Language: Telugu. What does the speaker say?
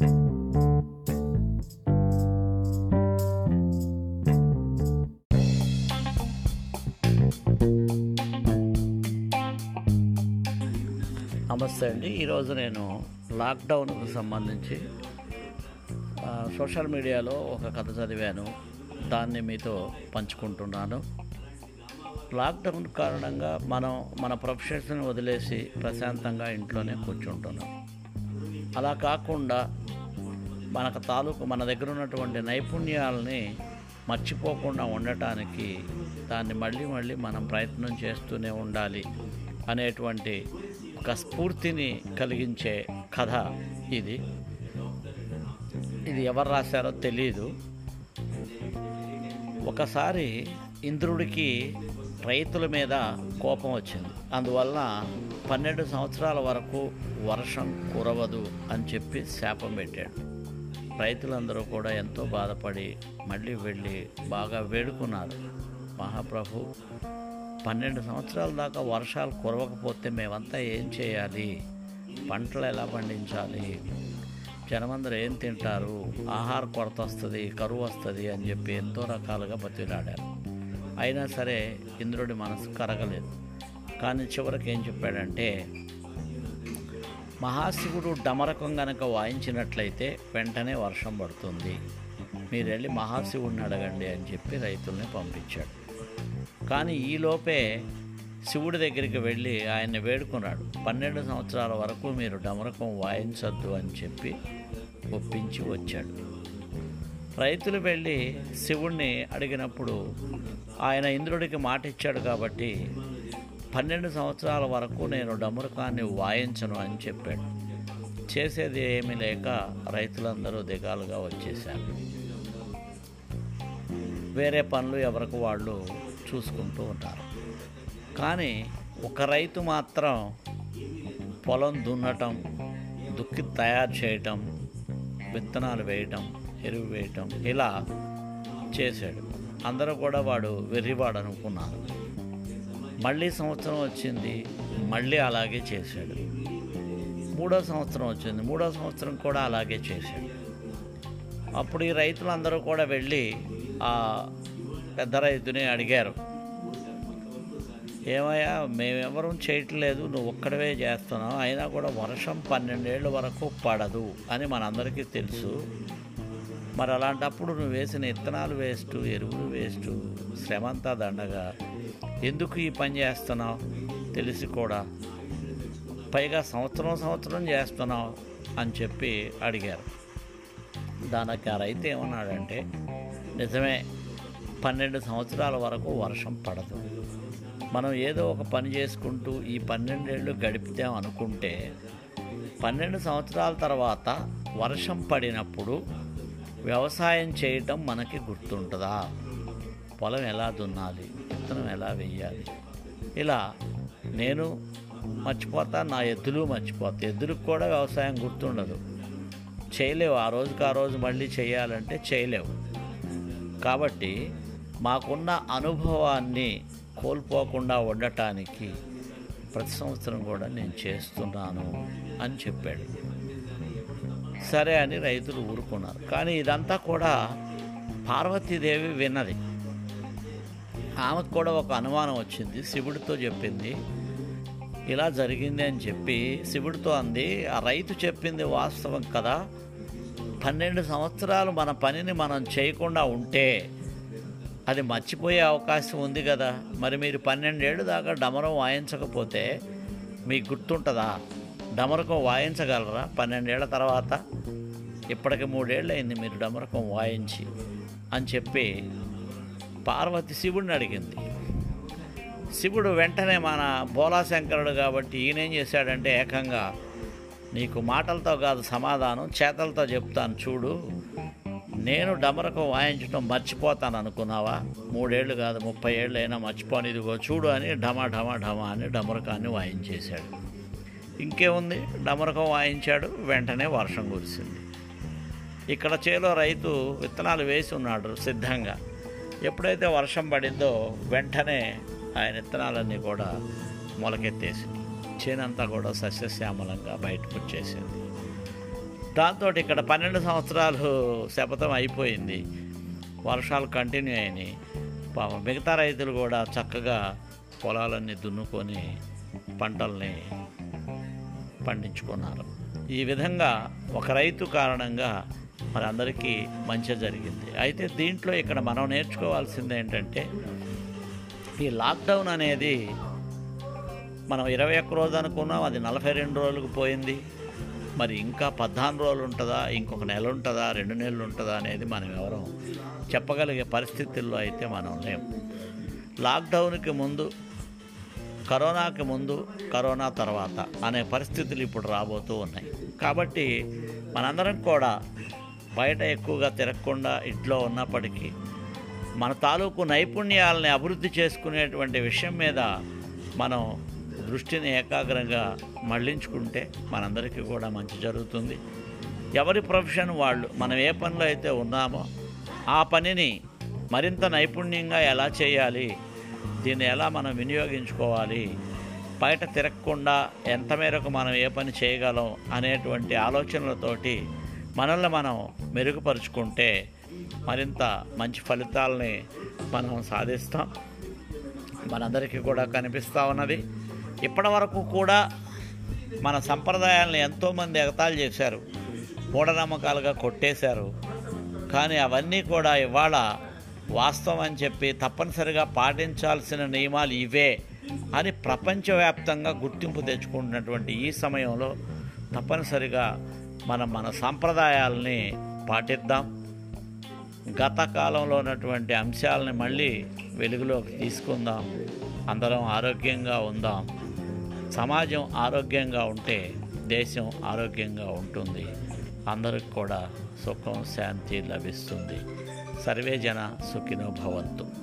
నమస్తే అండి. ఈరోజు నేను లాక్డౌన్కు సంబంధించి సోషల్ మీడియాలో ఒక కథ చదివాను. దాన్ని మీతో పంచుకుంటున్నాను. లాక్డౌన్ కారణంగా మనం మన ప్రొఫెషన్స్ని వదిలేసి ప్రశాంతంగా ఇంట్లోనే కూర్చుంటున్నాం. అలా కాకుండా మనకు తాలూకు మన దగ్గర ఉన్నటువంటి నైపుణ్యాలని మర్చిపోకుండా ఉండటానికి దాన్ని మళ్ళీ మళ్ళీ మనం ప్రయత్నం చేస్తూనే ఉండాలి అనేటువంటి ఒక స్ఫూర్తిని కలిగించే కథ ఇది. ఇది ఎవరు రాశారో తెలియదు ఒకసారి ఇంద్రుడికి రైతుల మీద కోపం వచ్చింది. అందువల్ల పన్నెండు సంవత్సరాల వరకు వర్షం కురవదు అని చెప్పి శాపం పెట్టాడు. రైతులందరూ కూడా ఎంతో బాధపడి మళ్ళీ వెళ్ళి బాగా వేడుకున్నారు. మహాప్రభు పన్నెండు సంవత్సరాల దాకా వర్షాలు కురవకపోతే మేమంతా ఏం చేయాలి? పంటలు ఎలా పండించాలి? జనమందరూ ఏం తింటారు? ఆహార కొరత వస్తుంది కరువు వస్తుంది అని చెప్పి ఎంతో రకాలుగా బతిలాడారు. అయినా సరే ఇంద్రుడి మనసు కరగలేదు. కానీ చివరికి ఏం చెప్పాడంటే మహాశివుడు డమరకం గనక వాయించినట్లయితే వెంటనే వర్షం పడుతుంది. మీరు వెళ్ళి మహాశివుడిని అడగండి అని చెప్పి రైతుల్ని పంపించాడు. కానీ ఈలోపే శివుడి దగ్గరికి వెళ్ళి ఆయన్ని వేడుకున్నాడు. పన్నెండు సంవత్సరాల వరకు మీరు డమరకం వాయించద్దు అని చెప్పి ఒప్పించి వచ్చాడు. రైతులు వెళ్ళి శివుణ్ణి అడిగినప్పుడు ఆయన ఇంద్రుడికి మాట ఇచ్చాడు కాబట్టి పన్నెండు సంవత్సరాల వరకు నేను డమరుకాన్ని వాయించను అని చెప్పాడు. చేసేది ఏమీ లేక రైతులందరూ దిగాలుగా వచ్చేశారు. వేరే పనులు ఎవరికి వాళ్ళు చూసుకుంటూ ఉంటారు కానీ ఒక రైతు మాత్రం పొలం దున్నటం దుక్కి తయారు చేయటం విత్తనాలు వేయటం ఎరువు వేయటం ఇలా చేశాడు. అందరూ కూడా వాడు వెర్రివాడు అనుకున్నారు. మళ్ళీ సంవత్సరం వచ్చింది మళ్ళీ అలాగే చేశాడు. మూడో సంవత్సరం వచ్చింది మూడో సంవత్సరం కూడా అలాగే చేశాడు. అప్పుడు ఈ రైతులందరూ కూడా వెళ్ళి ఆ పెద్ద రైతుని అడిగారు. ఏమయ్యా మేమెవరం చేయట్లేదు నువ్వు ఒక్కడవే చేస్తున్నావు అయినా కూడా వర్షం పన్నెండేళ్ళ వరకు పడదు అని మనందరికీ తెలుసు. మరి అలాంటప్పుడు నువ్వు వేసిన విత్తనాలు వేస్ట్ ఎరువులు వేస్ట్ శ్రమంతా దండగా ఎందుకు ఈ పని చేస్తున్నావు? తెలిసి కూడా పైగా సంవత్సరం సంవత్సరం చేస్తున్నావు అని చెప్పి అడిగారు. దానికి ఆ రైతు ఏమన్నాడంటే నిజమే పన్నెండు సంవత్సరాల వరకు వర్షం పడదు. మనం ఏదో ఒక పని చేసుకుంటూ ఈ పన్నెండేళ్ళు గడిపితే అనుకుంటే పన్నెండు సంవత్సరాల తర్వాత వర్షం పడినప్పుడు వ్యవసాయం చేయటం మనకి గుర్తుంటుందా? పొలం ఎలా దున్నాలి? విత్తనం ఎలా వెయ్యాలి ఇలా నేను మర్చిపోతా నా ఎద్దులు మర్చిపోతా. ఎద్దులకు కూడా వ్యవసాయం గుర్తుండదు. చేయలేవు. ఆ రోజుకి ఆ రోజు మళ్ళీ చేయాలంటే చేయలేవు. కాబట్టి మాకున్న అనుభవాన్ని కోల్పోకుండా ఉండటానికి ప్రతి సంవత్సరం కూడా నేను చేస్తున్నాను అని చెప్పాడు. సరే అని రైతులు ఊరుకున్నారు. కానీ ఇదంతా కూడా పార్వతీదేవి విన్నది. ఆమెకు కూడా ఒక అనుమానం వచ్చింది. శివుడితో చెప్పింది ఇలా జరిగింది అని చెప్పి శివుడితో అంది ఆ రైతు చెప్పింది వాస్తవం కదా. పన్నెండు సంవత్సరాలు మన పనిని మనం చేయకుండా ఉంటే అది మర్చిపోయే అవకాశం ఉంది కదా. మరి మీరు పన్నెండేళ్ళు దాకా డమరం వాయించకపోతే మీకు గుర్తుంటుందా? డమరకం వాయించగలరా? పన్నెండేళ్ళ తర్వాత? ఇప్పటికి మూడేళ్ళు అయింది మీరు డమరకం వాయించి అని చెప్పి పార్వతి శివుడిని అడిగింది. శివుడు వెంటనే మన బోలాశంకరుడు కాబట్టి ఈయనేం చేశాడంటే ఏకంగా నీకు మాటలతో కాదు సమాధానం చేతలతో చెప్తాను చూడు. నేను డమరకు వాయించడం మర్చిపోతాను అనుకున్నావా? మూడేళ్ళు కాదు ముప్పై ఏళ్ళు అయినా మర్చిపోని ఇదిగో చూడు అని ఢమా ఢమా ఢమా అని డమరకాన్ని వాయించేశాడు. ఇంకేముంది? డమరకం వాయించాడు వెంటనే వర్షం కురిసింది. ఇక్కడ చేలో రైతు విత్తనాలు వేసి ఉన్నాడు సిద్ధంగా. ఎప్పుడైతే వర్షం పడిందో వెంటనే ఆయన విత్తనాలన్నీ కూడా మొలకెత్తేసింది. చేనంతా కూడా సస్యశ్యామలంగా బయటకు వచ్చేసింది. దాంతో ఇక్కడ పన్నెండు సంవత్సరాలు శపథం అయిపోయింది. వర్షాలు కంటిన్యూ అయినాయి. పాపం మిగతా రైతులు కూడా చక్కగా పొలాలన్నీ దున్నుకొని పంటల్ని పండించుకున్నారు. ఈ విధంగా ఒక రైతు కారణంగా మరి అందరికీ మంచి జరిగింది. అయితే దీంట్లో ఇక్కడ మనం నేర్చుకోవాల్సింది ఏంటంటే ఈ లాక్డౌన్ అనేది మనం ఇరవై ఒక్క రోజు అనుకున్నాం అది నలభై రెండు రోజులకు పోయింది. మరి ఇంకా పద్నాలుగు రోజులు ఉంటుందా ఇంకొక నెల ఉంటుందా రెండు నెలలు ఉంటుందా అనేది మనం ఎవరం చెప్పగలిగే పరిస్థితుల్లో అయితే మనం లేము లాక్డౌన్కి ముందు కరోనాకి ముందు కరోనా తర్వాత అనే పరిస్థితులు ఇప్పుడు రాబోతూ ఉన్నాయి. కాబట్టి మనందరం కూడా బయట ఎక్కువగా తిరగకుండా ఇంట్లో ఉన్నప్పటికీ మన తాలూకు నైపుణ్యాలని అభివృద్ధి చేసుకునేటువంటి విషయం మీద మనం దృష్టిని ఏకాగ్రంగా మళ్ళించుకుంటే మనందరికీ కూడా మంచి జరుగుతుంది. ఎవరి ప్రొఫెషన్ వాళ్ళు మనం ఏ పనిలో అయితే ఉన్నామో ఆ పనిని మరింత నైపుణ్యంగా ఎలా చేయాలి దీన్ని ఎలా మనం వినియోగించుకోవాలి? బయట తిరగకుండా ఎంత మేరకు మనం ఏ పని చేయగలం అనేటువంటి ఆలోచనలతోటి మనల్ని మనం మెరుగుపరుచుకుంటే మరింత మంచి ఫలితాలని మనం సాధిస్తాం. మనందరికీ కూడా కనిపిస్తూ ఉన్నది. ఇప్పటి వరకు కూడా మన సంప్రదాయాలను ఎంతోమంది ఎగతాళి చేశారు. మూఢనమ్మకాలుగా కొట్టేశారు. కానీ అవన్నీ కూడా ఇవాళ వాస్తవం అని చెప్పి తప్పనిసరిగా పాటించాల్సిన నియమాలు ఇవే అని ప్రపంచవ్యాప్తంగా గుర్తింపు తెచ్చుకుంటున్నటువంటి ఈ సమయంలో తప్పనిసరిగా మనం మన సాంప్రదాయాలని పాటిద్దాం. గత కాలంలో ఉన్నటువంటి అంశాలని మళ్ళీ వెలుగులోకి తీసుకుందాం. అందరం ఆరోగ్యంగా ఉందాం. సమాజం ఆరోగ్యంగా ఉంటే దేశం ఆరోగ్యంగా ఉంటుంది. అందరికి కూడా సుఖం శాంతి లభిస్తుంది. సర్వే జన సుఖినో భవంతు.